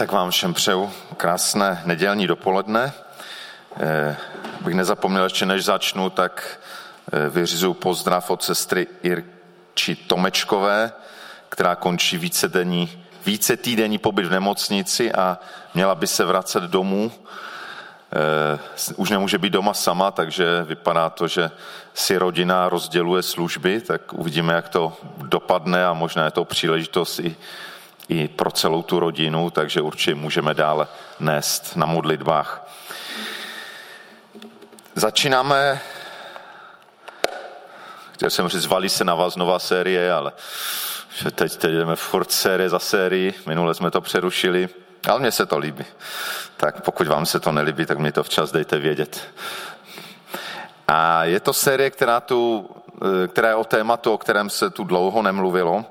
Tak vám všem přeju krásné nedělní dopoledne. Eh, bych nezapomněl ještě než začnu, tak eh, vyřizuju pozdrav od sestry Irči Tomečkové, která končí vícedenní, více týdenní pobyt v nemocnici a měla by se vracet domů. Eh, už nemůže být doma sama, takže vypadá to, že si rodina rozděluje služby, tak uvidíme, jak to dopadne a možná je to příležitost i i pro celou tu rodinu, takže určitě můžeme dále nést na modlitbách. Začínáme, chtěl jsem říct, valí se na vás nová série, ale teď, teď jdeme furt série za sérii, minule jsme to přerušili, ale mně se to líbí. Tak pokud vám se to nelíbí, tak mi to včas dejte vědět. A je to série, která, tu, která je o tématu, o kterém se tu dlouho nemluvilo.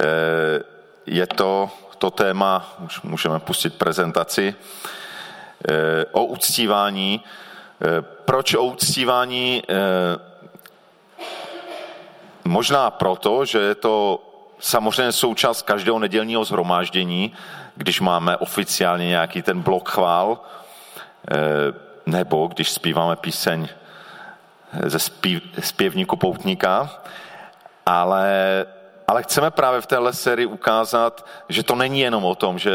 Eh, je to to téma, už můžeme pustit prezentaci, eh, o uctívání. Eh, proč o uctívání? Možná proto, že je to samozřejmě součást každého nedělního zhromáždění, když máme oficiálně nějaký ten blok chvál, nebo když zpíváme píseň ze zpěvníku poutníka, ale ale chceme právě v téhle sérii ukázat, že to není jenom o tom, že,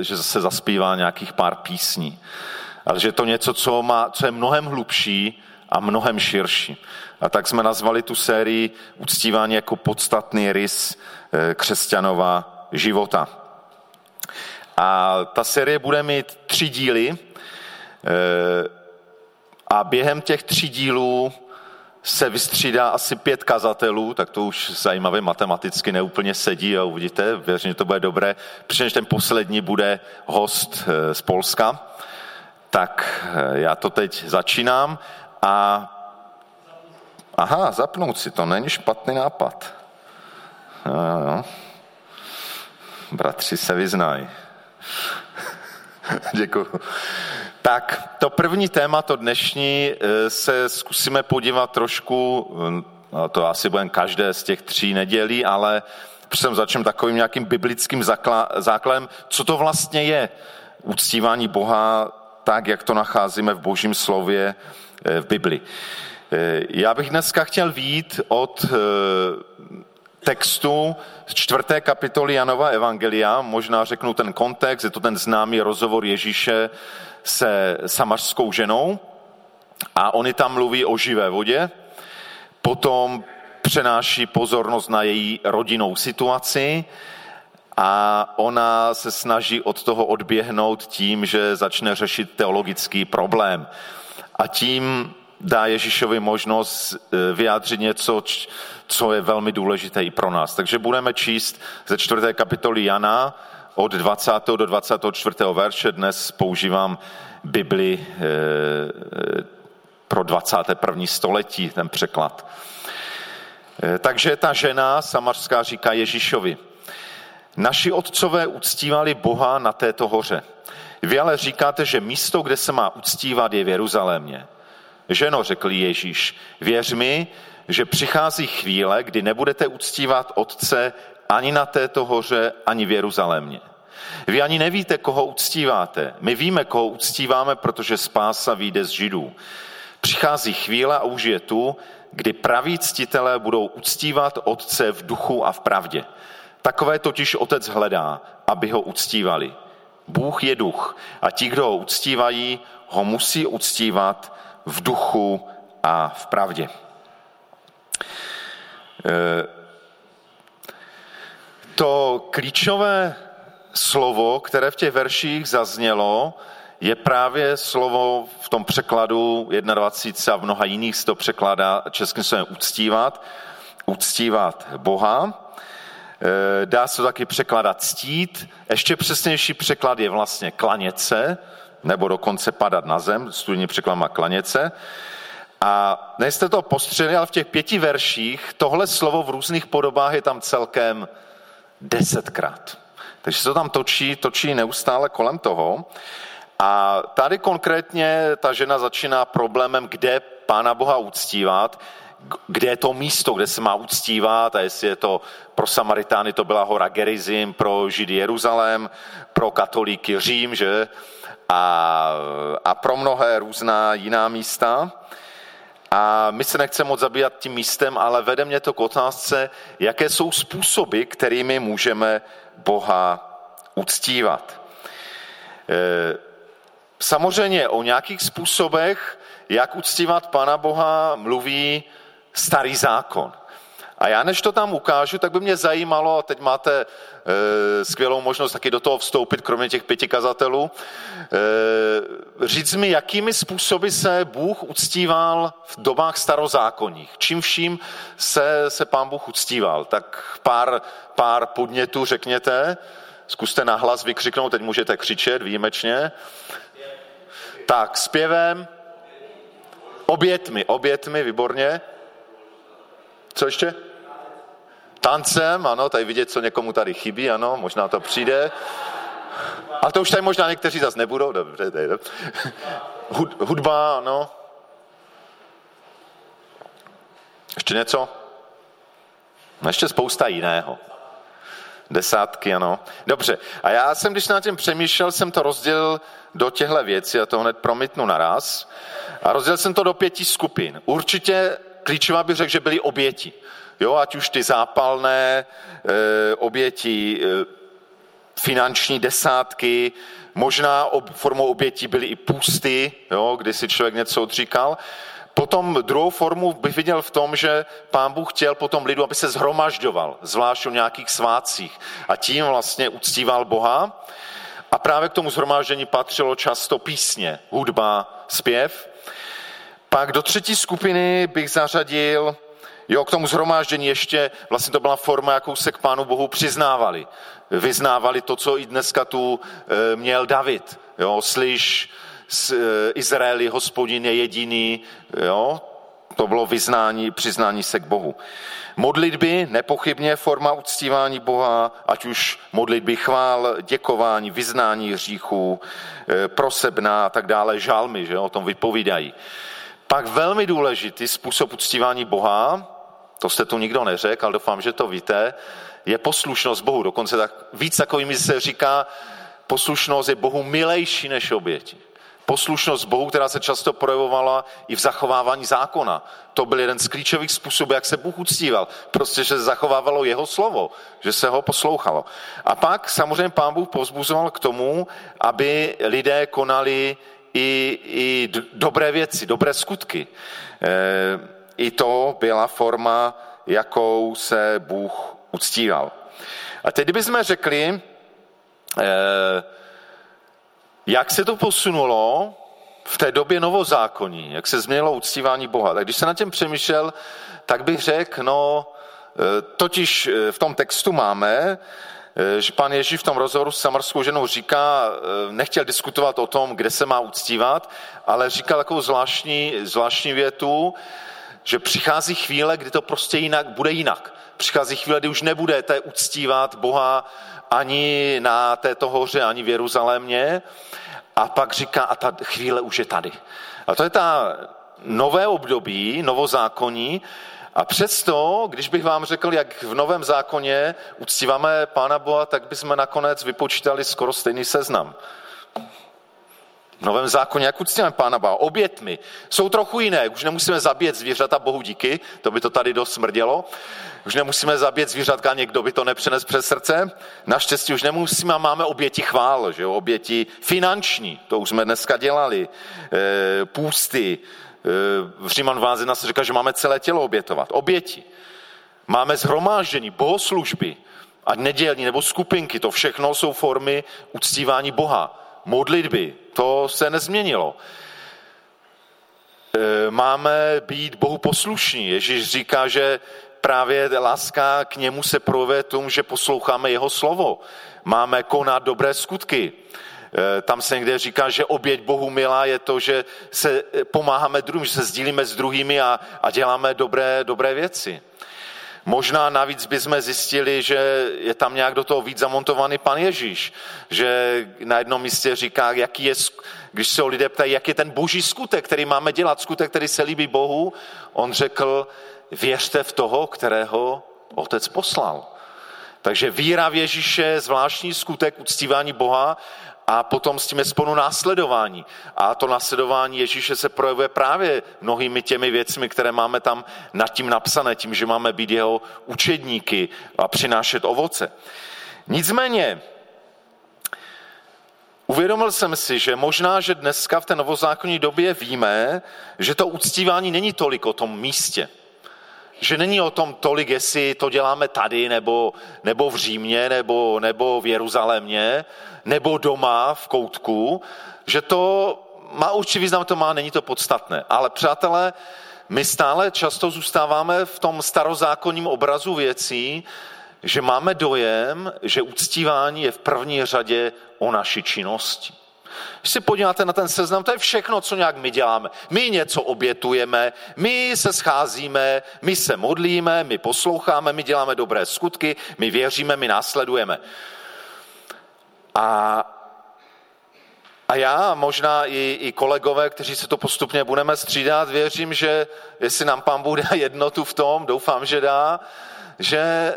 že se zaspívá nějakých pár písní, ale že je to něco, co, má, co je mnohem hlubší a mnohem širší. A tak jsme nazvali tu sérii uctívání jako podstatný rys eh, křesťanova života. A ta série bude mít tři díly eh, a během těch tří dílů se vystřídá asi pět kazatelů, tak to už zajímavě matematicky neúplně sedí a uvidíte, věřím, že to bude dobré. Přičemž ten poslední bude host eh, z Polska. Tak eh, já to teď začínám a aha, zapnout si, to není špatný nápad. No, no. Bratři se vyznají. Děkuji. Tak to první téma, to dnešní, eh, se zkusíme podívat trošku, eh, to asi budeme každé z těch tří nedělí, ale jsem začnem takovým nějakým biblickým základem, co to vlastně je uctívání Boha tak, jak to nacházíme v božím slově eh, v Bibli. Já bych dneska chtěl vít od textu z čtvrté kapitoly Janova Evangelia, možná řeknu ten kontext, je to ten známý rozhovor Ježíše se samařskou ženou a oni tam mluví o živé vodě, potom přenáší pozornost na její rodinnou situaci a ona se snaží od toho odběhnout tím, že začne řešit teologický problém. A tím dá Ježíšovi možnost eh, vyjádřit něco, co je velmi důležité i pro nás. Takže budeme číst ze čtvrté kapitoly Jana od 20. do 24. verše. Dnes používám Bibli eh, eh, pro 21. století, ten překlad. Takže ta žena samařská říká Ježíšovi, naši otcové uctívali Boha na této hoře. Vy ale říkáte, že místo, kde se má uctívat, je v Jeruzalémě. Ženo, řekl Ježíš, věř mi, že přichází chvíle, kdy nebudete uctívat Otce ani na této hoře, ani v Jeruzalémě. Vy ani nevíte, koho uctíváte. My víme, koho uctíváme, protože spása vyjde z Židů. Přichází chvíle a už je tu, kdy praví ctitelé budou uctívat Otce v duchu a v pravdě. Takové totiž Otec hledá, aby ho uctívali. Bůh je duch a ti, kdo ho uctívají, ho musí uctívat v duchu a v pravdě. Eh, to klíčové slovo, které v těch verších zaznělo, je právě slovo v tom překladu 21 a v mnoha jiných se to překládá českým slovem uctívat, uctívat Boha. Eh, dá se to taky překládat ctít. Ještě přesnější překlad je vlastně klanět se, nebo dokonce padat na zem, studijní překlad má klaněce. A nejste to postřeli, ale v těch pěti verších tohle slovo v různých podobách je tam celkem desetkrát. Takže se to tam točí, točí neustále kolem toho. A tady konkrétně ta žena začíná problémem, kde Pána Boha uctívat, kde je to místo, kde se má uctívat a jestli je to pro Samaritány to byla hora Gerizim, pro Židy Jeruzalém, pro katolíky Řím, že? A, a pro mnohé různá jiná místa. A my se nechceme moc zabývat tím místem, ale vede mě to k otázce, jaké jsou způsoby, kterými můžeme Boha uctívat. E, samozřejmě o nějakých způsobech, jak uctívat Pana Boha, mluví starý zákon. A já než to tam ukážu, tak by mě zajímalo, a teď máte skvělou možnost taky do toho vstoupit, kromě těch pěti kazatelů, e, říct mi, jakými způsoby se Bůh uctíval v dobách starozákonních. Čím vším se, se pán Bůh uctíval. Tak pár, pár podnětů řekněte, zkuste nahlas vykřiknout, teď můžete křičet výjimečně. Tak, zpěvem, obětmi, obětmi, výborně. Co ještě? Tancem, ano, tady vidět, co někomu tady chybí, ano, možná to přijde. A to už tady možná někteří zase nebudou, dobře, tady, dobře. Hudba, ano. Ještě něco? No ještě spousta jiného. Desátky, ano. Dobře. A já jsem, když na tím přemýšlel, jsem to rozdělil do těchto věcí, a to hned promítnu naraz. A rozdělil jsem to do pěti skupin. Určitě klíčová bych řekl, že byly oběti. Jo, ať už ty zápalné e, oběti, e, finanční desátky, možná ob, formou obětí byly i půsty, jo, kdy si člověk něco odříkal. Potom druhou formu bych viděl v tom, že pán Bůh chtěl potom lidu, aby se zhromažďoval, zvlášť o nějakých svácích a tím vlastně uctíval Boha. A právě k tomu zhromáždění patřilo často písně, hudba, zpěv. Pak do třetí skupiny bych zařadil, jo, k tomu zhromáždění ještě, vlastně to byla forma, jakou se k Pánu Bohu přiznávali. Vyznávali to, co i dneska tu e, měl David. Jo, slyš, e, Izraeli, hospodin je jediný, jo, to bylo vyznání, přiznání se k Bohu. Modlitby, nepochybně forma uctívání Boha, ať už modlitby chvál, děkování, vyznání hříchů, e, prosebná a tak dále, žalmy, že o tom vypovídají. Pak velmi důležitý způsob uctívání Boha, to jste tu nikdo neřekl, ale doufám, že to víte, je poslušnost Bohu. Dokonce tak víc takovými se říká, poslušnost je Bohu milejší než oběti. Poslušnost Bohu, která se často projevovala i v zachovávání zákona. To byl jeden z klíčových způsobů, jak se Bůh uctíval. Prostě, že zachovávalo jeho slovo, že se ho poslouchalo. A pak samozřejmě pán Bůh pozbuzoval k tomu, aby lidé konali i, i dobré věci, dobré skutky. E, I to byla forma, jakou se Bůh uctíval. A teď kdybychom řekli, e, jak se to posunulo v té době novozákonní, jak se změnilo uctívání Boha. Tak když se na těm přemýšlel, tak bych řekl, no, e, totiž v tom textu máme, Eh, že pan Ježíš v tom rozhovoru s samarskou ženou říká, eh, nechtěl diskutovat o tom, kde se má uctívat, ale říkal takovou zvláštní, zvláštní větu, že přichází chvíle, kdy to prostě jinak, bude jinak. Přichází chvíle, kdy už nebudete uctívat Boha ani na této hoře, ani v Jeruzalémě. A pak říká, a ta chvíle už je tady. A to je ta nové období, novozákonní, a přesto, když bych vám řekl, jak v Novém zákoně uctíváme Pána Boha, tak bychom nakonec vypočítali skoro stejný seznam. V Novém zákoně, jak uctíváme Pána Boha? Obětmi. Jsou trochu jiné. Už nemusíme zabíjet zvířata, Bohu díky, to by to tady dost smrdělo. Už nemusíme zabíjet zvířatka, někdo by to nepřenes přes srdce. Naštěstí už nemusíme máme oběti chvál, že jo? oběti finanční, to už jsme dneska dělali, e, půsty, v Říman 12 se říká, že máme celé tělo obětovat. Oběti. Máme zhromáždění, bohoslužby, ať nedělní nebo skupinky, to všechno jsou formy uctívání Boha. Modlitby, to se nezměnilo. E, máme být Bohu poslušní. Ježíš říká, že právě láska k němu se projevuje tomu, že posloucháme jeho slovo. Máme konat dobré skutky. Eh, tam se někde říká, že oběť Bohu milá je to, že se pomáháme druhým, že se sdílíme s druhými a, a děláme dobré, dobré věci. Možná navíc bychom zjistili, že je tam nějak do toho víc zamontovaný pan Ježíš, že na jednom místě říká, jaký je, když se o lidé ptají, jak je ten boží skutek, který máme dělat, skutek, který se líbí Bohu, on řekl, věřte v toho, kterého otec poslal. Takže víra v Ježíše je zvláštní skutek uctívání Boha a potom s tím je spolu následování. A to následování Ježíše se projevuje právě mnohými těmi věcmi, které máme tam nad tím napsané, tím, že máme být jeho učedníky a přinášet ovoce. Nicméně, Uvědomil jsem si, že možná, že dneska v té novozákonní době víme, že to uctívání není tolik o tom místě že není o tom tolik, jestli to děláme tady, nebo, nebo v Římě, nebo, nebo v Jeruzalémě, nebo doma v koutku, že to má určitý význam, to má, není to podstatné. Ale přátelé, my stále často zůstáváme v tom starozákonním obrazu věcí, že máme dojem, že uctívání je v první řadě o naší činnosti. Když si podíváte na ten seznam, to je všechno, co nějak my děláme. My něco obětujeme, my se scházíme, my se modlíme, my posloucháme, my děláme dobré skutky, my věříme, my následujeme. A, a já, možná i, i kolegové, kteří se to postupně budeme střídat, věřím, že jestli nám pán bude jednotu v tom, doufám, že dá, že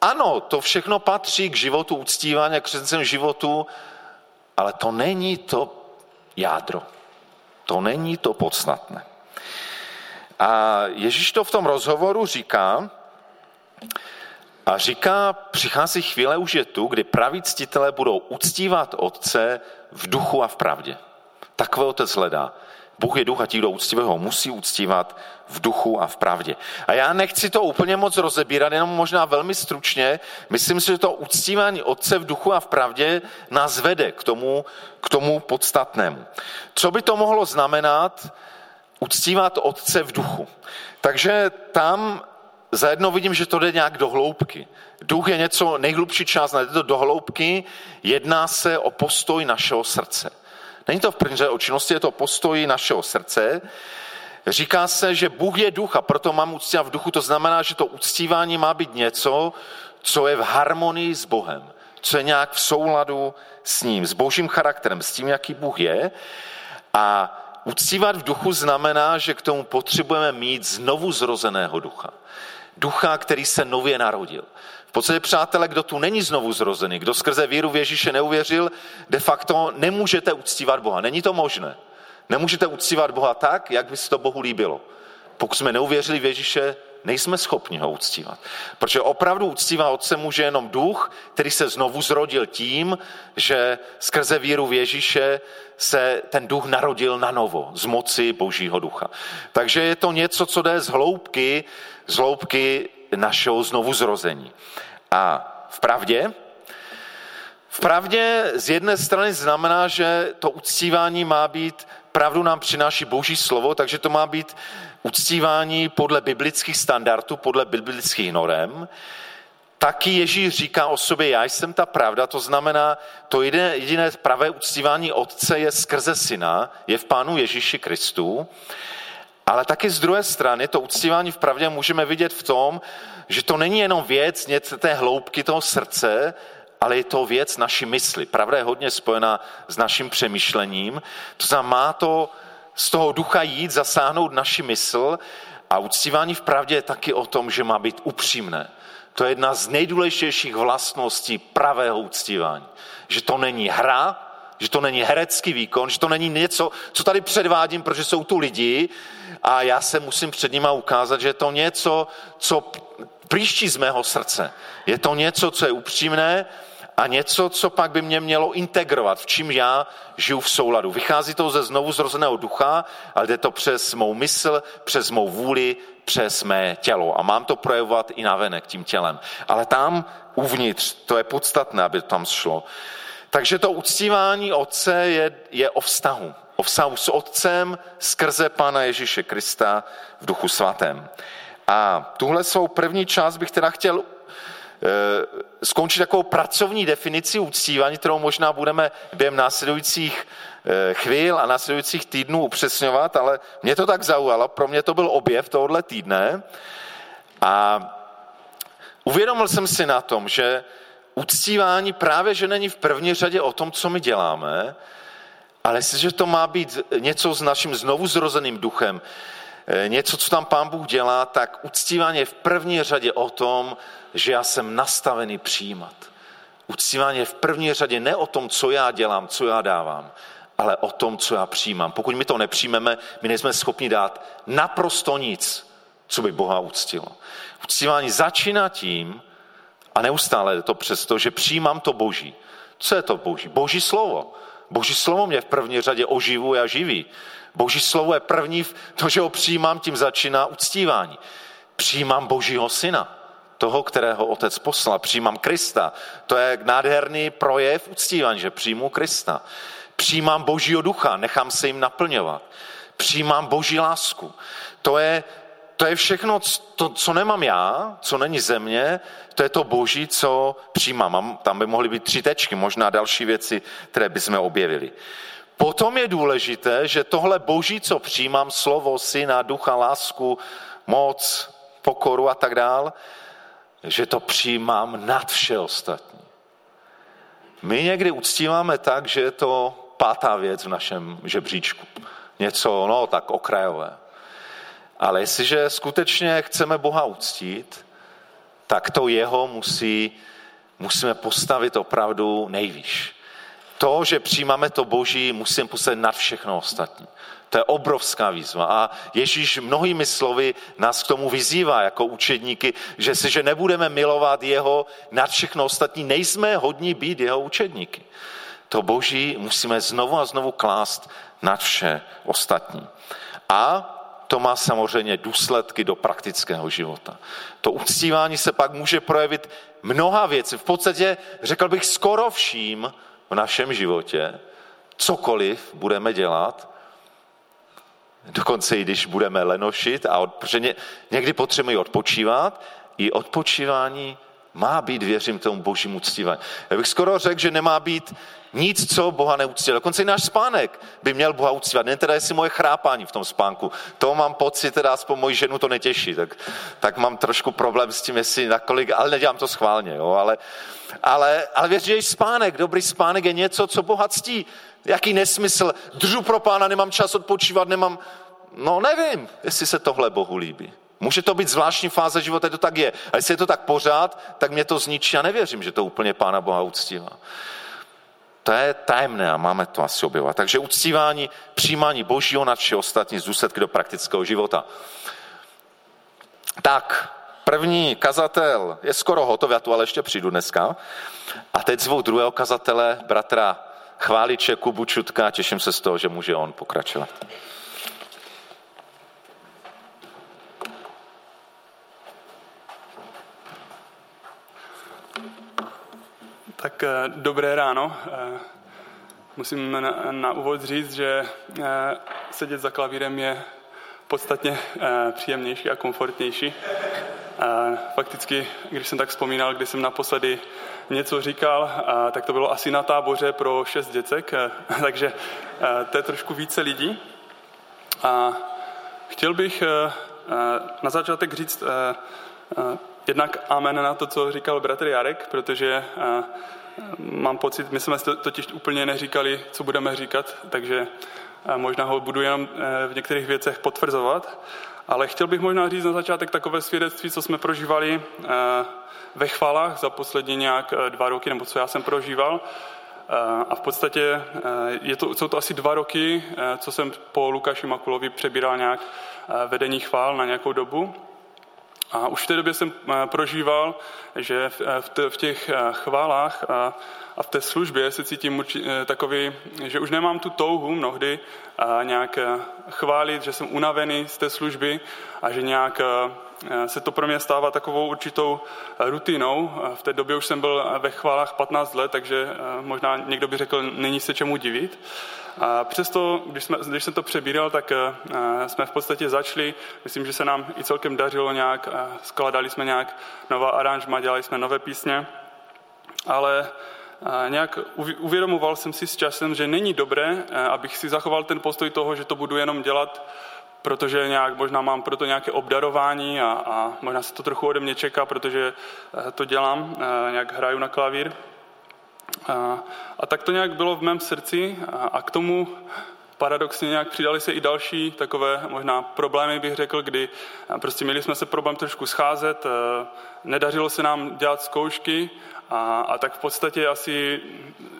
ano, to všechno patří k životu uctívání, k křesťanském životu, ale to není to jádro. To není to podstatné. A Ježíš to v tom rozhovoru říká, a říká, přichází chvíle, už je tu, kdy praví ctitelé budou uctívat Otce v duchu a v pravdě. Takové Otec hledá. Bůh je duch a ti, kdo uctívají ho, musí uctívat v duchu a v pravdě. A já nechci to úplně moc rozebírat, jenom možná velmi stručně. Myslím si, že to uctívání Otce v duchu a v pravdě nás vede k tomu, k tomu podstatnému. Co by to mohlo znamenat uctívat Otce v duchu? Takže tam zajedno vidím, že to jde nějak do hloubky. Duch je něco nejhlubší část, jde to do hloubky, jedná se o postoj našeho srdce. Není to v první řadě o činnosti, je to postoj našeho srdce. Říká se, že Bůh je duch a proto mám uctívat v duchu. To znamená, že to uctívání má být něco, co je v harmonii s Bohem, co je nějak v souladu s ním, s božím charakterem, s tím, jaký Bůh je. A uctívat v duchu znamená, že k tomu potřebujeme mít znovu zrozeného ducha. Ducha, který se nově narodil. V podstatě, přátelé, kdo tu není znovu zrozený, kdo skrze víru v Ježíše neuvěřil, de facto nemůžete uctívat Boha. Není to možné. Nemůžete uctívat Boha tak, jak by se to Bohu líbilo. Pokud jsme neuvěřili v Ježíše, nejsme schopni ho uctívat. Protože opravdu uctívá Otce může jenom duch, který se znovu zrodil tím, že skrze víru v Ježíše se ten duch narodil na novo, z moci Božího ducha. Takže je to něco, co jde z hloubky, z hloubky našeho znovuzrození. A v pravdě, v pravdě z jedné strany znamená, že to uctívání má být, pravdu nám přináší Boží slovo, takže to má být uctívání podle biblických standardů, podle biblických norem. Taky Ježíš říká o sobě, já jsem ta pravda, to znamená, to jediné, jediné pravé uctívání Otce je skrze Syna, je v Pánu Ježíši Kristu. Ale taky z druhé strany to uctívání v pravdě můžeme vidět v tom, že to není jenom věc té hloubky toho srdce, ale je to věc naší mysli. Pravda je hodně spojená s naším přemýšlením. To znamená, má to z toho ducha jít, zasáhnout naši mysl a uctívání v pravdě je taky o tom, že má být upřímné. To je jedna z nejdůležitějších vlastností pravého uctívání. Že to není hra, že to není herecký výkon, že to není něco, co tady předvádím, protože jsou tu lidi a já se musím před nima ukázat, že je to něco, co příští z mého srdce. Je to něco, co je upřímné a něco, co pak by mě mělo integrovat, v čím já žiju v souladu. Vychází to ze znovu zrozeného ducha, ale jde to přes mou mysl, přes mou vůli, přes mé tělo. A mám to projevovat i navenek tím tělem. Ale tam uvnitř, to je podstatné, aby to tam šlo. Takže to uctívání Otce je, je o vztahu. Vztahu s Otcem skrze Pána Ježíše Krista v duchu svatém. A tuhle svou první část bych teda chtěl eh, skončit takovou pracovní definici uctívání, kterou možná budeme během následujících eh, chvíl a následujících týdnů upřesňovat, ale mě to tak zaujalo, pro mě to byl objev tohohle týdne a uvědomil jsem si na tom, že uctívání právě, že není v první řadě o tom, co my děláme, ale jestliže to má být něco s naším znovu zrozeným duchem, eh, něco, co tam pán Bůh dělá, tak uctívání je v první řadě o tom, že já jsem nastavený přijímat. Uctívání je v první řadě ne o tom, co já dělám, co já dávám, ale o tom, co já přijímám. Pokud my to nepřijmeme, my nejsme schopni dát naprosto nic, co by Boha uctilo. Uctívání začíná tím, a neustále to přesto, že přijímám to Boží. Co je to Boží? Boží slovo. Boží slovo mě v první řadě oživuje a živí. Boží slovo je první, to, že ho přijímám, tím začíná uctívání. Přijímám Božího syna, toho, kterého otec poslal. Přijímám Krista. To je nádherný projev uctívání, že přijmu Krista. Přijímám Božího ducha, nechám se jim naplňovat. Přijímám Boží lásku. To je, to je všechno, to, co nemám já, co není země, to je to boží, co přijímám. Tam by mohly být tři tečky, možná další věci, které bychom objevili. Potom je důležité, že tohle boží, co přijímám, slovo, syna, ducha, lásku, moc, pokoru a tak dál, že to přijímám nad vše ostatní. My někdy uctíváme tak, že je to pátá věc v našem žebříčku. Něco, no, tak okrajové. Ale jestliže skutečně chceme Boha uctít, tak to jeho musí, musíme postavit opravdu nejvýš. To, že přijímáme to Boží, musíme postavit nad všechno ostatní. To je obrovská výzva. A Ježíš mnohými slovy nás k tomu vyzývá jako učedníky, že si, že nebudeme milovat jeho nad všechno ostatní, nejsme hodní být jeho učedníky. To Boží musíme znovu a znovu klást nad vše ostatní. A to má samozřejmě důsledky do praktického života. To uctívání se pak může projevit mnoha věcí. V podstatě řekl bych skoro vším v našem životě, cokoliv budeme dělat, dokonce i když budeme lenošit, a od, protože někdy potřebujeme odpočívat, i odpočívání má být, věřím tomu, božímu uctívání. Já bych skoro řekl, že nemá být nic, co Boha neuctívá. Dokonce i náš spánek by měl Boha uctívat. Ne teda jestli moje chrápání v tom spánku. To mám pocit, teda aspoň moji ženu to netěší. Tak, tak mám trošku problém s tím, jestli nakolik, ale nedělám to schválně. Jo, ale, ale, ale věř, že spánek, dobrý spánek je něco, co Boha ctí. Jaký nesmysl. Držu pro pána, nemám čas odpočívat, nemám... No nevím, jestli se tohle Bohu líbí. Může to být zvláštní fáze života, to tak je. A jestli je to tak pořád, tak mě to zničí. Já nevěřím, že to úplně Pána Boha uctívá. To je tajemné a máme to asi objevovat. Takže uctívání, přijímání Božího nad vše ostatní z důsledky do praktického života. Tak, první kazatel je skoro hotový, já tu ale ještě přijdu dneska. A teď zvou druhého kazatele, bratra Chváliče Kubu Čutka, těším se z toho, že může on pokračovat. Tak eh, dobré ráno. Eh, musím na, na úvod říct, že eh, sedět za klavírem je podstatně příjemnější a komfortnější. Fakticky, když jsem tak vzpomínal, když jsem naposledy něco říkal, tak to bylo asi na táboře pro šest děcek, takže to je trošku více lidí. A chtěl bych na začátek říct jednak amen na to, co říkal bratr Jarek, protože eh, mám pocit, my jsme totiž úplně neříkali, co budeme říkat, takže eh, možná ho budu jenom eh, v některých věcech potvrzovat. Ale chtěl bych možná říct na začátek takové svědectví, co jsme prožívali ve chvalách za poslední nějak dva roky, nebo co já jsem prožíval. A v podstatě je to, jsou to asi dva roky, co jsem po Lukáši Makulovi přebíral nějak vedení chvál na nějakou dobu. A už v té době jsem eh, prožíval, že v těch eh, chválách a v té službě se cítím eh, takový, že už nemám tu touhu mnohdy nějak chválit, že jsem unavený z té služby a že nějak se to pro mě stává takovou určitou rutinou. V té době už jsem byl ve chválách 15 let, takže možná někdo by řekl, není se čemu divit. A přesto, když, jsme, když jsem to přebíral, tak jsme v podstatě začali, myslím, že se nám i celkem dařilo nějak, skladali jsme nějak nová aranžma, dělali jsme nové písně, ale nějak uvědomoval jsem si s časem, že není dobré, abych si zachoval ten postoj toho, že to budu jenom dělat protože nějak, možná mám proto nějaké obdarování a, a možná se to trochu ode mě čeká, protože to dělám, nějak hraju na klavír. A, a tak to nějak bylo v mém srdci a, a k tomu paradoxně nějak přidali se i další takové možná problémy, bych řekl, kdy prostě měli jsme se problém trošku scházet, nedařilo se nám dělat zkoušky a, a tak v podstatě asi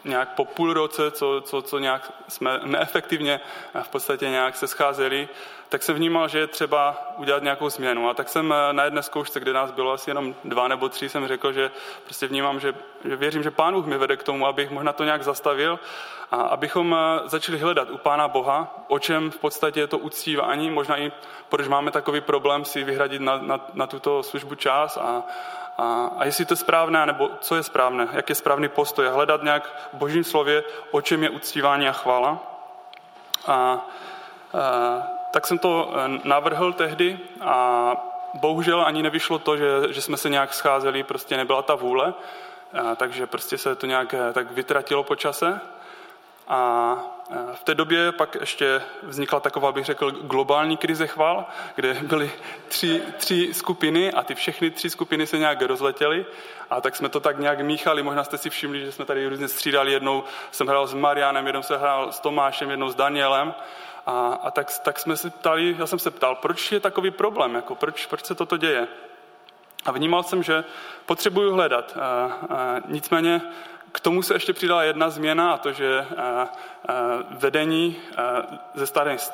nějak po půl roce, co, co, co nějak jsme neefektivně v podstatě nějak se scházeli, tak jsem vnímal, že je třeba udělat nějakou změnu. A tak jsem na jedné zkoušce, kde nás bylo asi jenom dva nebo tři, jsem řekl, že prostě vnímám, že, že věřím, že Pán Bůh mi vede k tomu, abych možná to nějak zastavil a abychom začali hledat u Pána Boha, o čem v podstatě je to uctívání, možná i proč máme takový problém si vyhradit na, na, na tuto službu čas a, a, a jestli to je správné, nebo co je správné, jak je správný postoj, hledat nějak v božím slově, o čem je uctívání a chvála. A, a tak jsem to e, navrhl tehdy a bohužel ani nevyšlo to, že, že jsme se nějak scházeli, prostě nebyla ta vůle, a, takže prostě se to nějak e, tak vytratilo po čase. A v té době pak ještě vznikla taková, bych řekl, globální krize chval, kde byly tři, tři skupiny a ty všechny tři skupiny se nějak rozletěly a tak jsme to tak nějak míchali. Možná jste si všimli, že jsme tady různě střídali. Jednou jsem hrál s Marianem, jednou jsem hrál s Tomášem, jednou s Danielem. A, a tak, tak jsme se ptali, já jsem se ptal, proč je takový problém, jako proč, proč se toto děje. A vnímal jsem, že potřebuju hledat. A, a, nicméně k tomu se ještě přidala jedna změna a to, že eh, eh, vedení eh, ze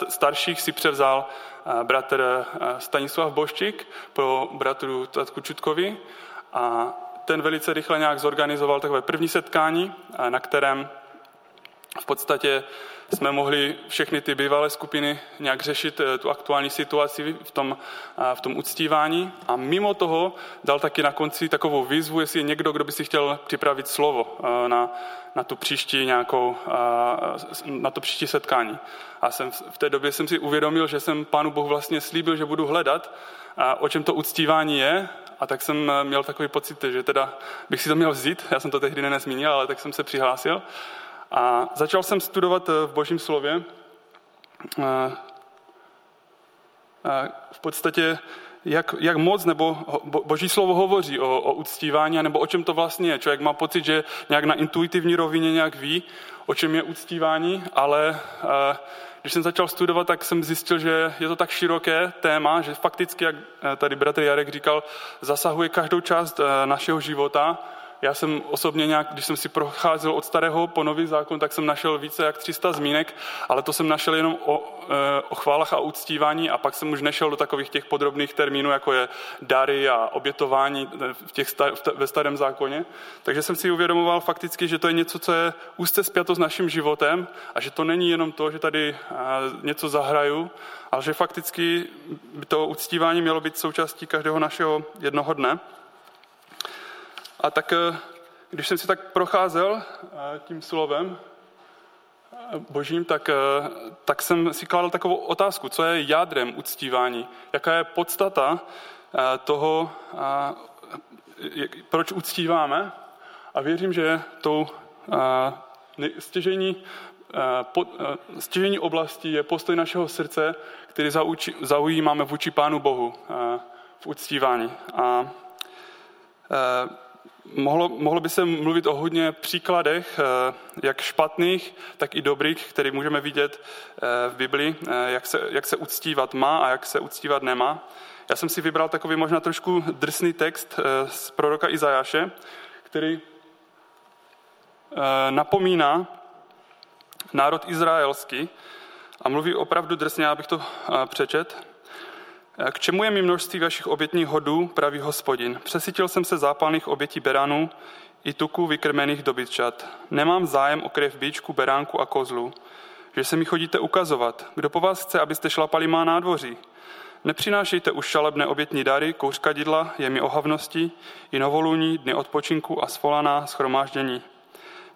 starších si převzal bratr Stanislav Boščík pro bratru Tatku Čutkovi a ten velice rychle nějak zorganizoval takové první setkání, na kterém v podstatě jsme mohli všechny ty bývalé skupiny nějak řešit eh, tu aktuální situaci v tom, eh, v tom uctívání. A mimo toho dal taky na konci takovou výzvu, jestli je někdo, kdo by si chtěl připravit slovo eh, na, na tu příští nějakou, na to příští setkání. A jsem, v té době jsem si uvědomil, že jsem Pánu Bohu vlastně slíbil, že budu hledat, o čem to uctívání je a tak jsem měl takový pocit, že teda bych si to měl vzít, já jsem to tehdy nezmínil, ale tak jsem se přihlásil a začal jsem studovat eh, v Božím slově. V podstatě, jak, jak moc nebo Boží slovo hovoří o, o uctívání, nebo o čem to vlastně je. Člověk má pocit, že nějak na intuitivní rovině nějak ví, o čem je uctívání, ale když jsem začal studovat, tak jsem zjistil, že je to tak široké téma, že fakticky, jak eh, tady bratr Jarek říkal, zasahuje každou část eh, našeho života já jsem osobně nějak, když jsem si procházel od starého po nový zákon, tak jsem našel více jak 300 zmínek, ale to jsem našel jenom o, eh, o chválách a uctívání a pak jsem už nešel do takových těch podrobných termínů, jako je dary a obětování v těch star, ve starém zákoně. Takže jsem si uvědomoval fakticky, že to je něco, co je úzce spjato s naším životem a že to není jenom to, že tady eh, něco zahraju, ale že fakticky by to uctívání mělo být součástí každého našeho jednoho dne. A tak, eh, když jsem si tak procházel eh, tím slovem eh, božím, tak, tak jsem si kládal takovou otázku, co je jádrem uctívání, jaká je podstata toho, proč uctíváme. A věřím, že tou stěžení, stěžení oblasti je postoj našeho srdce, který zaujímáme vůči Pánu Bohu v uctívání. A Mohlo, mohlo by se mluvit o hodně příkladech, eh, jak špatných, tak i dobrých, které můžeme vidět eh, v Bibli, eh, jak se, jak se uctívat má a jak se uctívat nemá. Já jsem si vybral takový možná trošku drsný text z proroka Izajáše, který napomíná národ izraelský a mluví opravdu drsně, abych to přečet. K čemu je mi množství vašich obětních hodů, pravý hospodin? Přesytil jsem se zápalných obětí beranů i tuků vykrmených dobytčat. Nemám zájem o krev bíčku, beránku a kozlu. Že se mi chodíte ukazovat. Kdo po vás chce, abyste šlapali má nádvoří? Nepřinášejte už šalebné obětní dary, kouřkadidla, mi ohavnosti, i novoluní, dny odpočinku a svolaná schromáždění.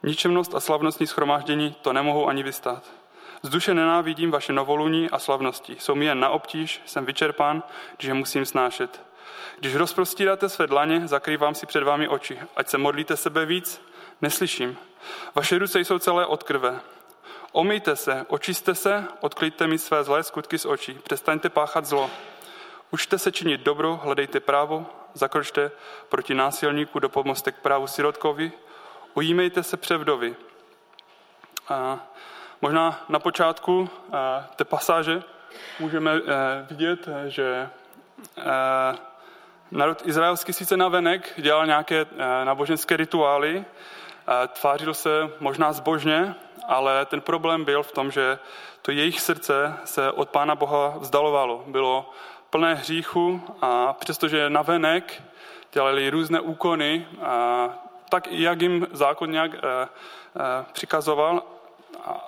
Ničemnost a slavnostní schromáždění to nemohou ani vystát. Z duše nenávidím vaše novoluní a slavnosti. Jsou mi jen na obtíž, jsem vyčerpán, když je musím snášet. Když rozprostíráte své dlaně, zakrývám si před vámi oči. Ať se modlíte sebe víc, neslyším. Vaše ruce jsou celé od krve. Omyjte se, očiste se, odklidte mi své zlé skutky z očí, přestaňte páchat zlo. Učte se činit dobro, hledejte právo, zakročte proti násilníku, dopomozte k právu sirotkovi, ujímejte se převdovi. A možná na počátku té pasáže můžeme e, vidět, že e, národ izraelský sice navenek dělal nějaké náboženské rituály, tvářil se možná zbožně, ale ten problém byl v tom, že to jejich srdce se od Pána Boha vzdalovalo. Bylo plné hříchu a přestože navenek dělali různé úkony, tak jak jim zákon nějak přikazoval,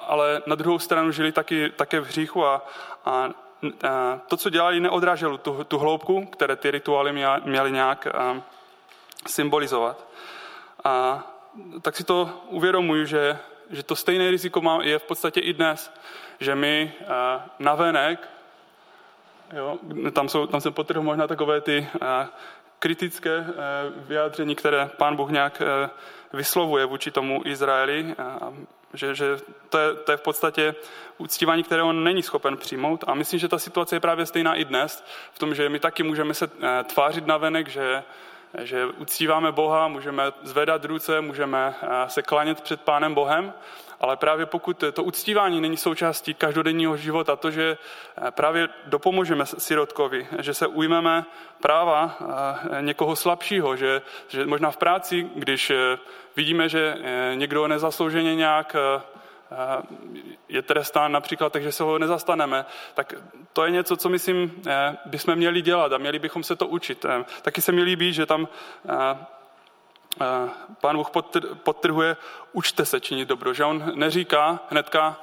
ale na druhou stranu žili taky, také v hříchu a, a, to, co dělali, neodráželo tu, tu hloubku, které ty rituály měly nějak symbolizovat. A tak si to uvědomuji, že, že to stejné riziko má, je v podstatě i dnes, že my na venek, jo, tam, jsou, tam jsem potrhl možná takové ty kritické vyjádření, které pán Bůh nějak vyslovuje vůči tomu Izraeli, že, že to, je, to je v podstatě uctívání, které on není schopen přijmout. A myslím, že ta situace je právě stejná i dnes, v tom, že my taky můžeme se tvářit na venek, že že uctíváme Boha, můžeme zvedat ruce, můžeme eh, se klanět před Pánem Bohem, ale právě pokud to uctívání není součástí každodenního života, to, že eh, právě dopomůžeme sirotkovi, že se ujmeme práva eh, někoho slabšího, že, že možná v práci, když vidíme, že někdo nezaslouženě nějak je trestán například, takže se ho nezastaneme, tak to je něco, co myslím, eh, bychom měli dělat a měli bychom se to učit. Eh, taky se mi líbí, že tam eh, pán Bůh podtrhuje, učte se činit dobro, že on neříká hnedka,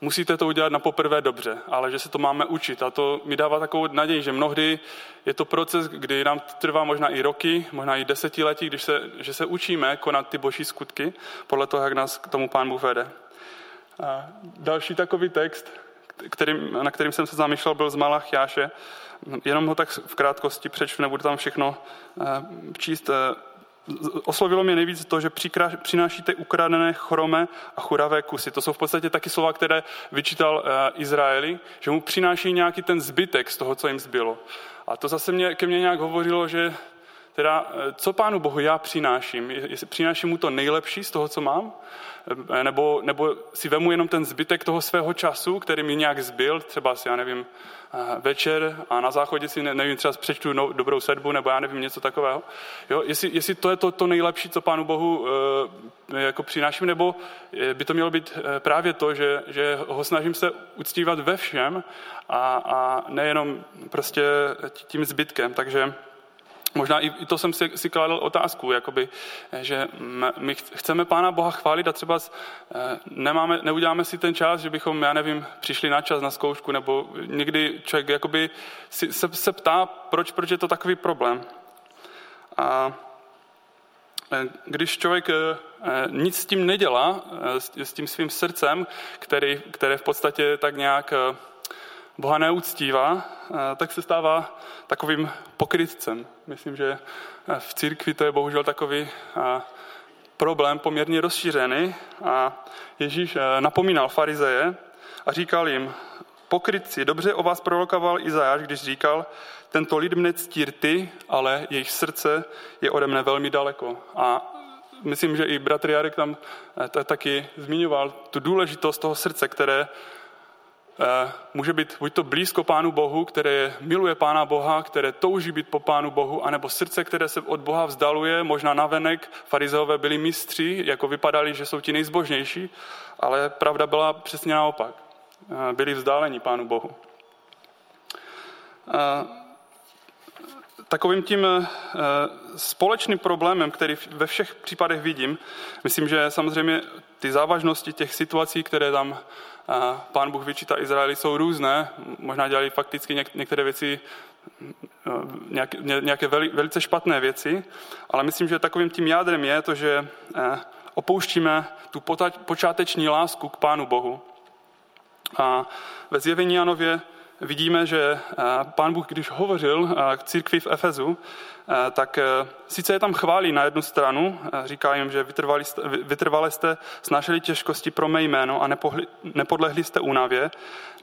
musíte to udělat na poprvé dobře, ale že se to máme učit. A to mi dává takovou naději, že mnohdy je to proces, kdy nám trvá možná i roky, možná i desetiletí, když se, že se učíme konat ty boží skutky podle toho, jak nás k tomu pán Bůh vede. A další takový text, kterým, na kterým jsem se zamýšlel, byl z Malachiáše. Jenom ho tak v krátkosti přečtu, nebudu tam všechno eh, číst. Oslovilo mě nejvíc to, že přinášíte ukradené chrome a churavé kusy. To jsou v podstatě taky slova, které vyčítal eh, Izraeli, že mu přináší nějaký ten zbytek z toho, co jim zbylo. A to zase mě, ke mně nějak hovořilo, že teda, co Pánu Bohu já přináším? Jestli přináším mu to nejlepší z toho, co mám? Eh, nebo, nebo si vemu jenom ten zbytek toho svého času, který mi nějak zbyl, třeba si, já nevím, eh, večer a na záchodě si, nevím, třeba přečtu no, dobrou sedbu, nebo já nevím, něco takového. Jo, jestli, jestli to je to, to nejlepší, co Pánu Bohu e, jako přináším, nebo by to mělo být právě to, že, že ho snažím se uctívat ve všem a, a nejenom prostě tím zbytkem. Takže Možná i, to jsem si, si kladl otázku, jakoby, že my chceme Pána Boha chválit a třeba eh, nemáme, neuděláme si ten čas, že bychom, já nevím, přišli na čas na zkoušku, nebo někdy člověk jakoby si, se, se ptá, proč, proč je to takový problém. A eh, když člověk eh, nic s tím nedělá, s tím svým srdcem, který, které v podstatě tak nějak Boha neuctívá, eh, tak se stává takovým pokrytcem. Myslím, že eh, v církvi to je bohužel takový eh, problém poměrně rozšířený. A Ježíš napomínal farizeje a říkal jim, pokrytci, dobře o vás prorokoval Izajáš, když říkal, tento lid mne ctír ty, ale jejich srdce je ode mne velmi daleko. A myslím, že i bratr Jarek tam taky zmiňoval tu důležitost toho srdce, které může být buď to blízko Pánu Bohu, které miluje Pána Boha, které touží být po Pánu Bohu, anebo srdce, které se od Boha vzdaluje, možná navenek. Farizeové byli mistři, jako vypadali, že jsou ti nejzbožnější, ale pravda byla přesně naopak. Eh, byli vzdáleni Pánu Bohu. Eh, takovým tím společným problémem, který ve všech případech vidím, myslím, že samozřejmě ty závažnosti těch situací, které tam pán Bůh vyčítá Izraeli, jsou různé. Možná dělali fakticky některé věci, nějaké, velice špatné věci, ale myslím, že takovým tím jádrem je to, že opouštíme tu počáteční lásku k Pánu Bohu. A ve zjevení Janově vidíme, že pán Bůh, když hovořil k církvi v Efezu, tak sice je tam chválí na jednu stranu, říká jim, že vytrvali jste, vytrvali jste, snášeli těžkosti pro mé jméno a nepohli, nepodlehli jste únavě.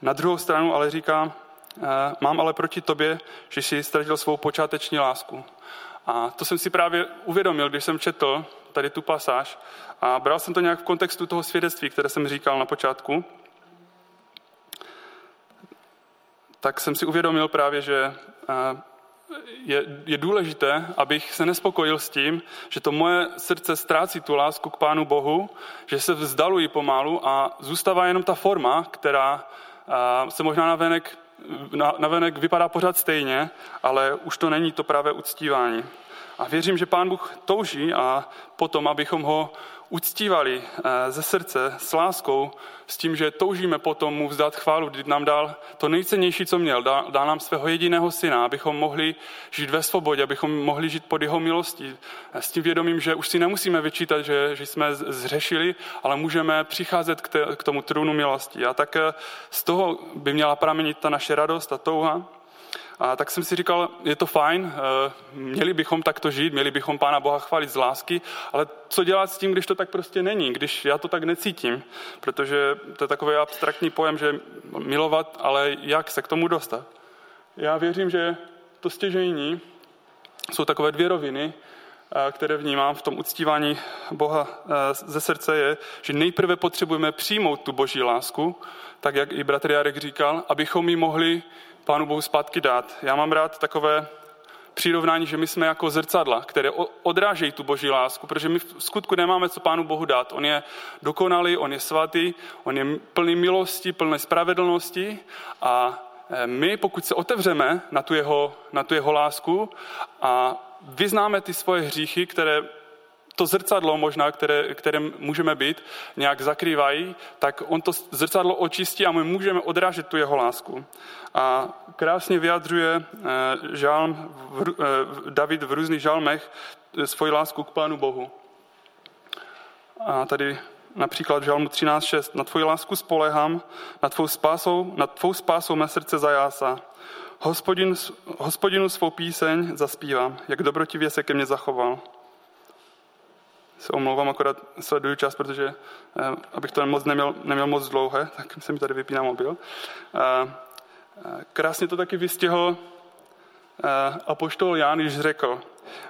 Na druhou stranu ale říká, mám ale proti tobě, že jsi ztratil svou počáteční lásku. A to jsem si právě uvědomil, když jsem četl tady tu pasáž a bral jsem to nějak v kontextu toho svědectví, které jsem říkal na počátku. Tak jsem si uvědomil právě, že je, je důležité, abych se nespokojil s tím, že to moje srdce ztrácí tu lásku k Pánu Bohu, že se vzdalují pomalu a zůstává jenom ta forma, která se možná navenek navenek vypadá pořád stejně, ale už to není to právě uctívání. A věřím, že Pán Bůh touží a potom, abychom ho uctívali eh, ze srdce s láskou, s tím, že toužíme potom mu vzdát chválu, kdy nám dal to nejcennější, co měl. Dal, dal nám svého jediného syna, abychom mohli žít ve svobodě, abychom mohli žít pod jeho milostí. S tím vědomím, že už si nemusíme vyčítat, že, že jsme zřešili, ale můžeme přicházet k, te, k tomu trůnu milosti. A tak eh, z toho by měla pramenit ta naše radost a touha. A tak jsem si říkal, je to fajn, eh, měli bychom takto žít, měli bychom Pána Boha chválit z lásky, ale co dělat s tím, když to tak prostě není, když já to tak necítím, protože to je takový abstraktní pojem, že milovat, ale jak se k tomu dostat. Já věřím, že to stěžení jsou takové dvě roviny, eh, které vnímám v tom uctívání Boha eh, ze srdce je, že nejprve potřebujeme přijmout tu boží lásku, tak jak i bratr Jarek říkal, abychom ji mohli Pánu Bohu zpátky dát. Já mám rád takové přirovnání, že my jsme jako zrcadla, které odrážejí tu boží lásku, protože my v skutku nemáme co Pánu Bohu dát. On je dokonalý, on je svatý, on je plný milosti, plný spravedlnosti a e, my, pokud se otevřeme na tu jeho, na tu jeho lásku a vyznáme ty svoje hříchy, které to zrcadlo možná, které, které můžeme být, nějak zakrývají, tak on to zrcadlo očistí a my můžeme odrážet tu jeho lásku. A krásně vyjadřuje eh, žálm, eh, David v různých žalmech eh, svoji lásku k Pánu Bohu. A tady například v žalmu 13.6. Na tvoji lásku spolehám, na tvou spásou, na tvou spásou mé srdce zajásá. Hospodin, hospodinu svou píseň zaspívám, jak dobrotivě se ke mně zachoval se omlouvám, akorát sleduju čas, protože eh, abych to moc neměl, neměl moc dlouhé, tak se mi tady vypíná mobil. Eh, eh, krásně to taky vystihl apoštol Ján, když řekl,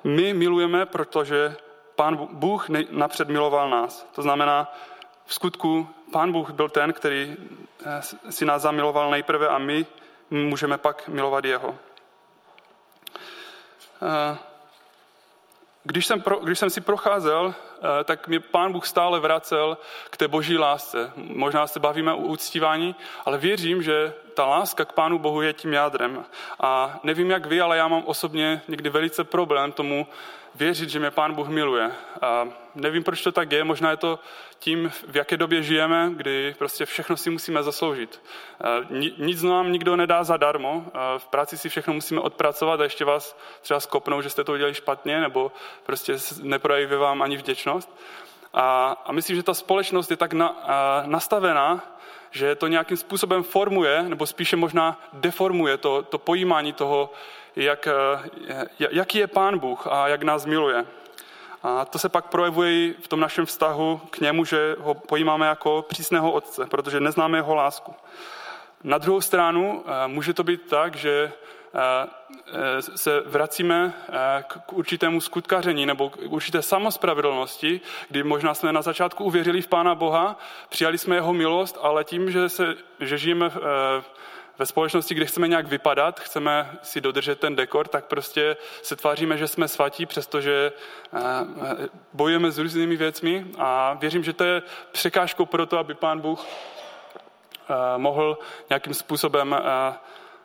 my milujeme, protože pán Bůh napřed miloval nás. To znamená, v skutku pán Bůh byl ten, který si nás zamiloval nejprve a my můžeme pak milovat jeho. Když jsem, pro, když jsem si procházel, tak mě pán Bůh stále vracel k té boží lásce. Možná se bavíme o uctívání, ale věřím, že ta láska k pánu Bohu je tím jádrem. A nevím jak vy, ale já mám osobně někdy velice problém tomu věřit, že mě Pán Bůh miluje. A nevím, proč to tak je, možná je to tím, v jaké době žijeme, kdy prostě všechno si musíme zasloužit. Nic nám nikdo nedá zadarmo, v práci si všechno musíme odpracovat a ještě vás třeba skopnou, že jste to udělali špatně, nebo prostě neprojeví vám ani vděčnost. A, a myslím, že ta společnost je tak na, a, nastavená, že to nějakým způsobem formuje, nebo spíše možná deformuje to, to pojímání toho, jak, eh, jaký je Pán Bůh a jak nás miluje. A to se pak projevuje i v tom našem vztahu k němu, že ho pojímáme jako přísného otce, protože neznáme jeho lásku. Na druhou stranu eh, může to být tak, že se vracíme k určitému skutkaření nebo k určité samospravedlnosti, kdy možná jsme na začátku uvěřili v Pána Boha, přijali jsme jeho milost, ale tím, že, se, že žijeme v ve společnosti, kde chceme nějak vypadat, chceme si dodržet ten dekor, tak prostě se tváříme, že jsme svatí, přestože bojujeme s různými věcmi a věřím, že to je překážkou pro to, aby pán Bůh mohl nějakým způsobem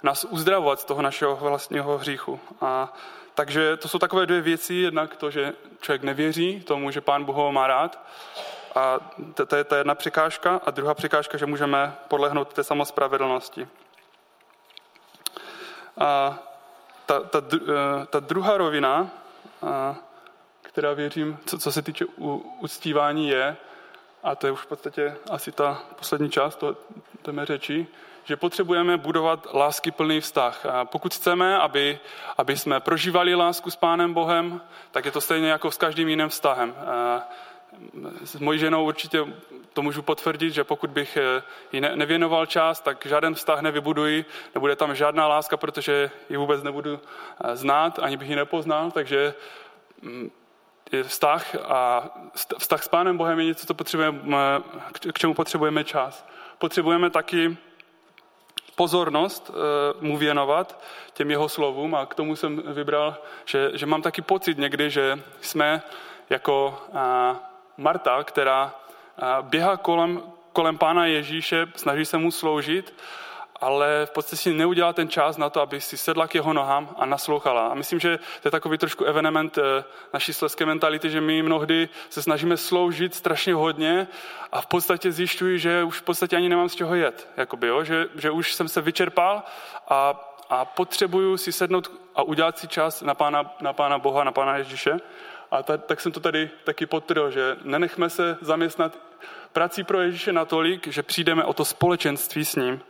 nás uzdravovat z toho našeho vlastního hříchu. A takže to jsou takové dvě věci. Jednak to, že člověk nevěří tomu, že pán Bůh ho má rád. A to, to je ta jedna překážka. A druhá překážka, že můžeme podlehnout té samospravedlnosti. A ta, ta, eh, ta druhá rovina, která věřím, co, co se týče uctívání, je, a to je už v podstatě asi ta poslední část to, té mé řeči, že potřebujeme budovat lásky plný vztah. A pokud chceme, aby, aby jsme prožívali lásku s Pánem Bohem, tak je to stejně jako s každým jiným vztahem. A s mojí ženou určitě to můžu potvrdit, že pokud bych eh, jí nevěnoval čas, tak žádný vztah nevybuduji, nebude tam žádná láska, protože ji vůbec nebudu eh, znát, ani bych ji nepoznal, takže mm, vztah a vztah s Pánem Bohem je něco, co potřebujeme, k čemu potřebujeme čas. Potřebujeme taky pozornost eh, mu věnovat těm jeho slovům a k tomu jsem vybral, že, že mám taky pocit někdy, že jsme jako Marta, která běhá kolem, kolem Pána Ježíše, snaží se mu sloužit, ale v podstatě si neudělá ten čas na to, aby si sedla k jeho nohám a naslouchala. A myslím, že to je takový trošku evenement eh, naší sleské mentality, že my mnohdy se snažíme sloužit strašně hodně a v podstatě zjišťuji, že už v podstatě ani nemám z čeho jet. Jakoby, jo? Že, že už jsem se vyčerpal a, a potřebuju si sednout a udělat si čas na pána, na pána Boha, na pána Ježíše. A ta, tak jsem to tady taky potrhl, že nenechme se zaměstnat prací pro Ježíše natolik, že přijdeme o to společenství s ním.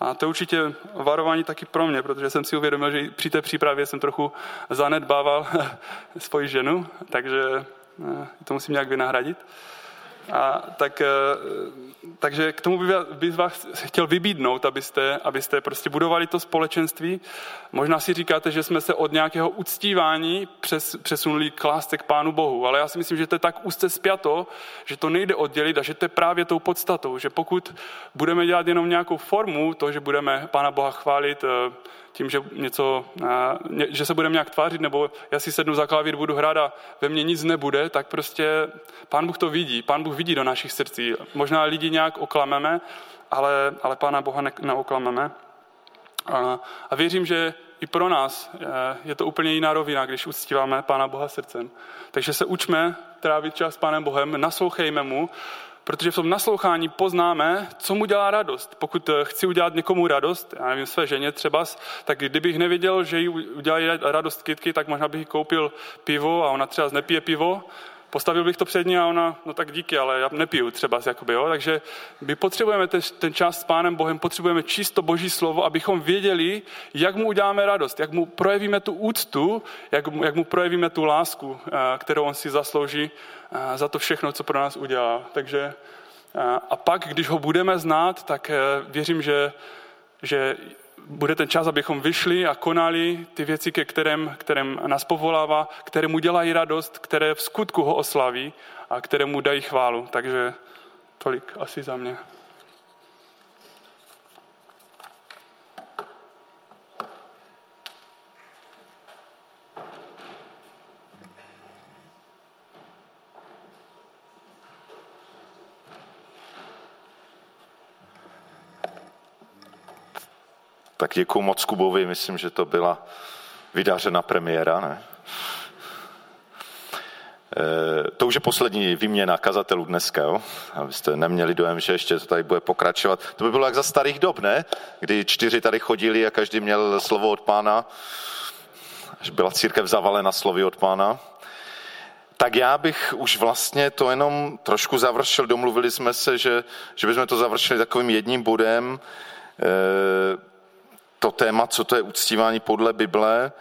A to je určitě varování taky pro mě, protože jsem si uvědomil, že při té přípravě jsem trochu zanedbával svoji ženu, takže eh, to musím nějak vynahradit. A tak, eh, takže k tomu bych vás chtěl vybídnout, abyste, abyste prostě budovali to společenství. Možná si říkáte, že jsme se od nějakého uctívání přes, přesunuli k lásce k Pánu Bohu, ale já si myslím, že to je tak úzce spjato, že to nejde oddělit a že to je právě tou podstatou, že pokud budeme dělat jenom nějakou formu, to, že budeme Pána Boha chválit, eh, tím, že, něco, že se budeme nějak tvářit, nebo já si sednu za klavír, budu hrát a ve mně nic nebude, tak prostě Pán Bůh to vidí. Pán Bůh vidí do našich srdcí. Možná lidi nějak oklameme, ale, ale Pána Boha ne, neoklameme. A, a věřím, že i pro nás e, je to úplně jiná rovina, když uctíváme Pána Boha srdcem. Takže se učme trávit čas s Pánem Bohem, naslouchejme mu protože v tom naslouchání poznáme, co mu dělá radost. Pokud eh, chci udělat někomu radost, já nevím, své ženě třeba, tak kdybych nevěděl, že jí udělají radost kytky, tak možná bych jí koupil pivo a ona třeba nepije pivo, postavil bych to před ní a ona, no tak díky, ale já nepiju třeba, jakoby, jo? takže my potřebujeme ten, ten čas s Pánem Bohem, potřebujeme čisto Boží slovo, abychom věděli, jak mu uděláme radost, jak mu projevíme tu úctu, jak mu, jak mu projevíme tu lásku, eh, kterou on si zaslouží eh, za to všechno, co pro nás udělá. Takže eh, a pak, když ho budeme znát, tak věřím, že, že bude ten čas, abychom vyšli a konali ty věci, ke kterém, kterém nás povolává, které mu dělají radost, které v skutku ho oslaví a které mu dají chválu. Takže tolik asi za mě. Tak děkuji moc Kubovi, myslím, že to byla vydařena premiéra, ne? E, to už je poslední výměna kazatelů dneska, jo? abyste neměli dojem, že ještě to tady bude pokračovat. To by bylo jak za starých dob, ne? Kdy čtyři tady chodili a každý měl slovo od pána, až byla církev zavalena slovy od pána. Tak já bych už vlastně to jenom trošku završil. Domluvili jsme se, že, že bychom to završili takovým jedním bodem. E, to téma, co to je uctívání podle Bible,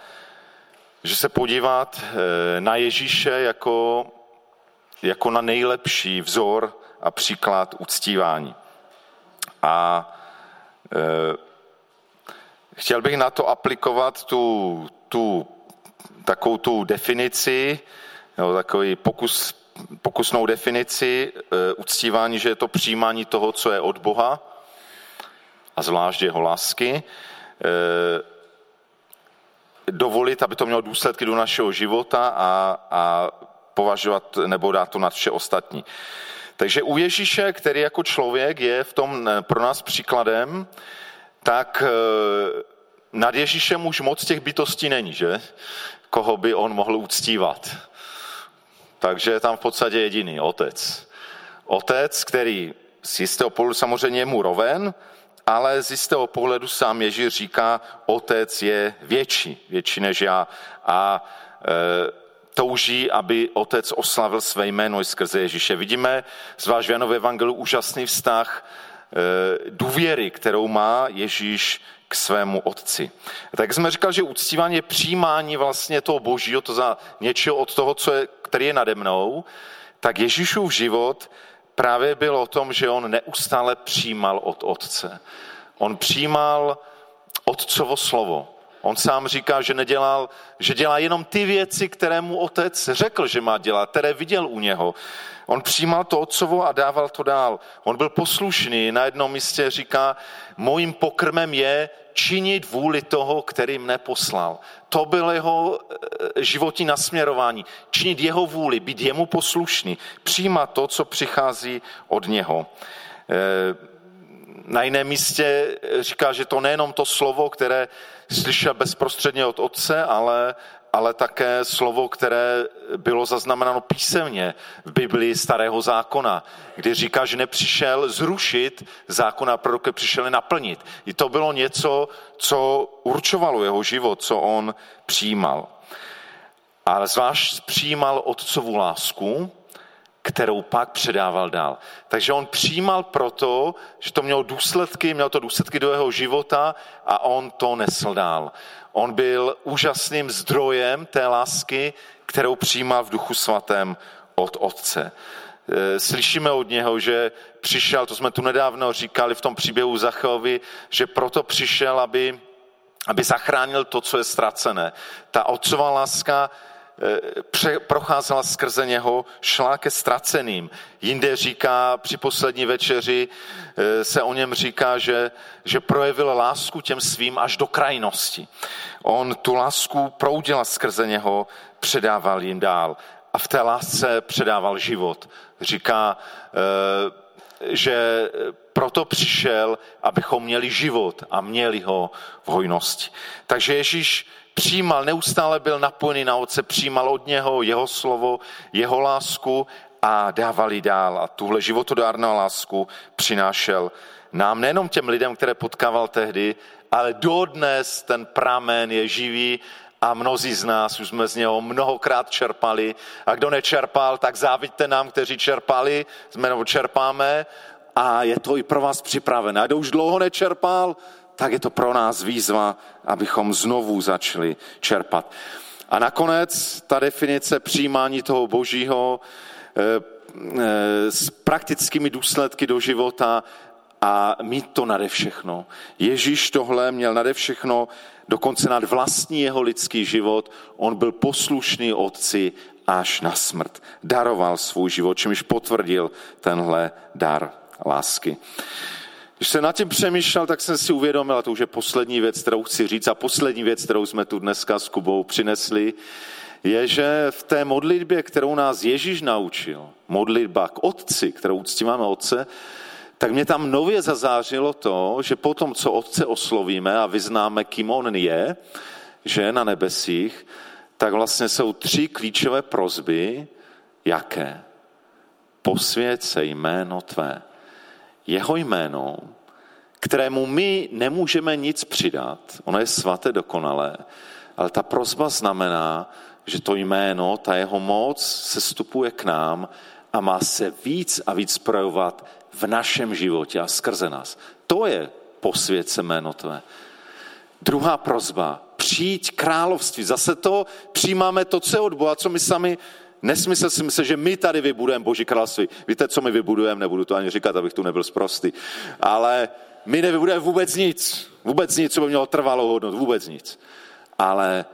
že se podívat eh, na Ježíše jako, jako na nejlepší vzor a příklad uctívání. A e, chtěl bych na to aplikovat tu, tu takovou tu definici, nebo takový pokus, pokusnou definici e, uctívání, že je to přijímání toho, co je od Boha a zvlášť jeho lásky. Eh, dovolit, aby to mělo důsledky do našeho života a, a považovat nebo dát to nad vše ostatní. Takže u Ježíše, který jako člověk je v tom eh, pro nás příkladem, tak eh, nad Ježíšem už moc těch bytostí není, že? Koho by on mohl uctívat. Takže je tam v podstatě jediný, otec. Otec, který z jistého pohledu samozřejmě je mu roven, ale z jistého pohledu sám Ježíš říká, otec je větší, větší než já. A e, touží, aby otec oslavil své jméno i skrze Ježíše. Vidíme zvlášť v Janově evangelu úžasný vztah eh, důvěry, kterou má Ježíš k svému otci. Tak jsme říkali, že uctívání je přijímání vlastně toho božího, to za něčeho od toho, co je, který je nade mnou, tak Ježíšův život právě byl o tom, že on neustále přijímal od otce. On přijímal otcovo slovo. On sám říká, že nedělal, že dělá jenom ty věci, které mu otec řekl, že má dělat, které viděl u něho. On přijímal to otcovo a dával to dál. On byl poslušný. Na jednom místě říká, mojím pokrmem je činit vůli toho, který mne poslal. To bylo jeho eh, životní nasměrování. Činit jeho vůli, být jemu poslušný, přijímat to, co přichází od něho. Eh, na jiném místě říká, že to nejenom to slovo, které slyšel bezprostředně od otce, ale, ale také slovo, které bylo zaznamenáno písemně v Biblii starého zákona, kdy říká, že nepřišel zrušit zákona, proroky přišel naplnit. I to bylo něco, co určovalo jeho život, co on přijímal. Ale zvlášť přijímal otcovu lásku, kterou pak předával dál. Takže on přijímal proto, že to mělo důsledky, mělo to důsledky do jeho života a on to nesl dál. On byl úžasným zdrojem té lásky, kterou přijímal v duchu svatém od otce. E, slyšíme od něho, že přišel, to jsme tu nedávno říkali v tom příběhu Zachovi, že proto přišel, aby, aby zachránil to, co je ztracené. Ta otcová láska procházela skrze něho, šla ke ztraceným. Jinde říká, při poslední večeři eh, se o něm říká, že, že projevil lásku těm svým až do krajnosti. On tu lásku proudila skrze něho, předával jim dál. A v té lásce předával život. Říká, eh, že proto přišel, abychom měli život a měli ho v hojnosti. Takže Ježíš přijímal, neustále byl napojený na Otce, přijímal od něho jeho slovo, jeho lásku a dávali dál. A tuhle životodárnou lásku přinášel nám, nejenom těm lidem, které potkával tehdy, ale dodnes ten pramen je živý a mnozí z nás už jsme z něho mnohokrát čerpali. A kdo nečerpal, tak závidte nám, kteří čerpali, jsme nebo čerpáme a je to i pro vás připravené. A kdo už dlouho nečerpal, tak je to pro nás výzva, abychom znovu začali čerpat. A nakonec ta definice přijímání toho božího eh, eh, s praktickými důsledky do života a mít to nade všechno. Ježíš tohle měl nade všechno, dokonce nad vlastní jeho lidský život. On byl poslušný otci až na smrt. Daroval svůj život, čímž potvrdil tenhle dar lásky. Když jsem nad tím přemýšlel, tak jsem si uvědomil, a to už je poslední věc, kterou chci říct, a poslední věc, kterou jsme tu dneska s Kubou přinesli, je, že v té modlitbě, kterou nás Ježíš naučil, modlitba k Otci, kterou uctíváme Otce, tak mě tam nově zazářilo to, že po tom, co Otce oslovíme a vyznáme, kým On je, že je na nebesích, tak vlastně jsou tři klíčové prozby. Jaké? Posvěd se jméno Tvé jeho jméno, kterému my nemůžeme nic přidat, ono je svaté dokonalé, ale ta prozba znamená, že to jméno, ta jeho moc se stupuje k nám a má se víc a víc projevovat v našem životě a skrze nás. To je posvědce jméno tvé. Druhá prozba, přijít království. Zase to přijímáme to, co je od Boha, co my sami Nesmysl si myslet, že my tady vybudujeme Boží království. Víte, co my vybudujeme, nebudu to ani říkat, abych tu nebyl zprostý. Ale my nevybudujeme vůbec nic. Vůbec nic, co by mělo trvalou hodnotu. Vůbec nic. Ale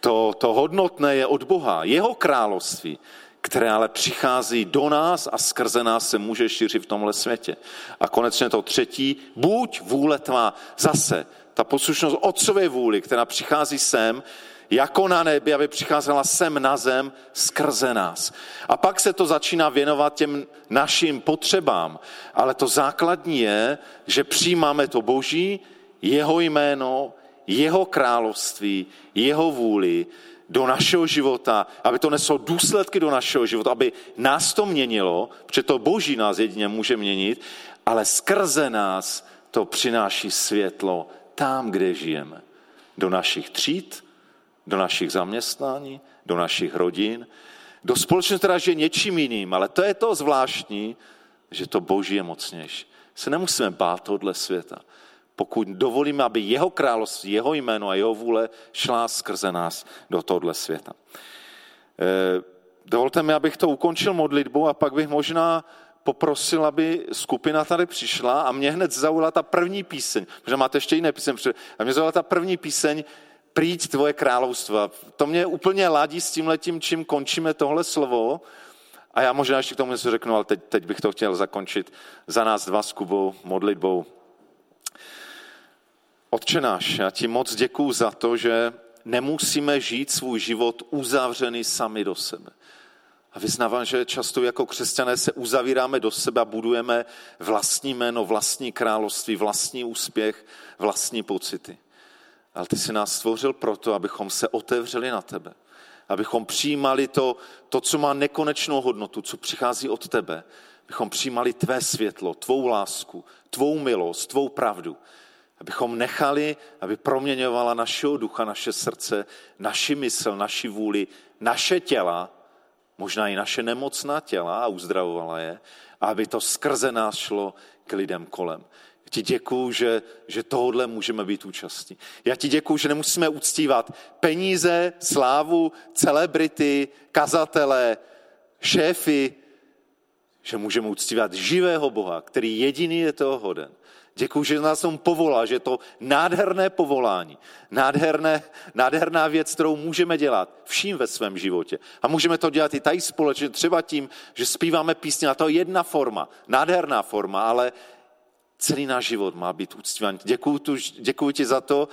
to, to hodnotné je od Boha. Jeho království, které ale přichází do nás a skrze nás se může šířit v tomhle světě. A konečně to třetí, buď vůle tvá. Zase ta poslušnost otcové vůli, která přichází sem, jako na nebi, aby přicházela sem na zem skrze nás. A pak se to začíná věnovat těm našim potřebám. Ale to základní je, že přijímáme to Boží, jeho jméno, jeho království, jeho vůli do našeho života, aby to neslo důsledky do našeho života, aby nás to měnilo, protože to Boží nás jedině může měnit, ale skrze nás to přináší světlo tam, kde žijeme. Do našich tříd, do našich zaměstnání, do našich rodin, do společnosti, která žije něčím jiným, ale to je to zvláštní, že to Boží je mocnější. Se nemusíme bát tohle světa. Pokud dovolíme, aby jeho království, jeho jméno a jeho vůle šla skrze nás do tohle světa. Eh, dovolte mi, abych to ukončil modlitbou a pak bych možná poprosil, aby skupina tady přišla a mě hned zaujala ta první píseň. Možná máte ještě jiné píseň. A mě zaujala ta první píseň, Přijď tvoje královstvo. To mě úplně ladí s tím letím, čím končíme tohle slovo. A já možná ještě k tomu něco řeknu, ale teď, teď bych to chtěl zakončit za nás dva s Kubou modlitbou. Otče náš, já ti moc děkuju za to, že nemusíme žít svůj život uzavřený sami do sebe. A vyznávám, že často jako křesťané se uzavíráme do sebe a budujeme vlastní jméno, vlastní království, vlastní úspěch, vlastní pocity. Ale ty jsi nás stvořil proto, abychom se otevřeli na tebe. Abychom přijímali to, to, co má nekonečnou hodnotu, co přichází od tebe. Abychom přijímali tvé světlo, tvou lásku, tvou milost, tvou pravdu. Abychom nechali, aby proměňovala našeho ducha, naše srdce, naši mysl, naši vůli, naše těla, možná i naše nemocná těla a uzdravovala je, aby to skrze nás šlo k lidem kolem ti děkuju, že, že tohle můžeme být účastní. Já ti děkuju, že nemusíme uctívat peníze, slávu, celebrity, kazatele, šéfy, že můžeme uctívat živého Boha, který jediný je toho hoden. Děkuji, že nás tomu povolá, že je to nádherné povolání, nádherné, nádherná věc, kterou můžeme dělat vším ve svém životě. A můžeme to dělat i tady společně, třeba tím, že zpíváme písně, a to je jedna forma, nádherná forma, ale celý náš život má být uctívaný. Děkuji, tu, děkuji ti za to,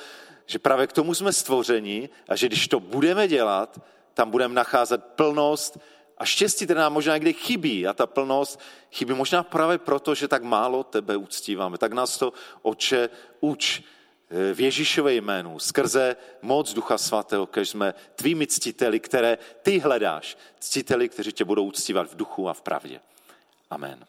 že právě k tomu jsme stvořeni a že když to budeme dělat, tam budeme nacházet plnost a štěstí, které nám možná někdy chybí. A ta plnost chybí možná právě proto, že tak málo tebe uctíváme. Tak nás to, oče, uč eh, v Ježíšové jménu, skrze moc Ducha Svatého, kež jsme tvými ctiteli, které ty hledáš, ctiteli, kteří tě budou uctívat v duchu a v pravdě. Amen.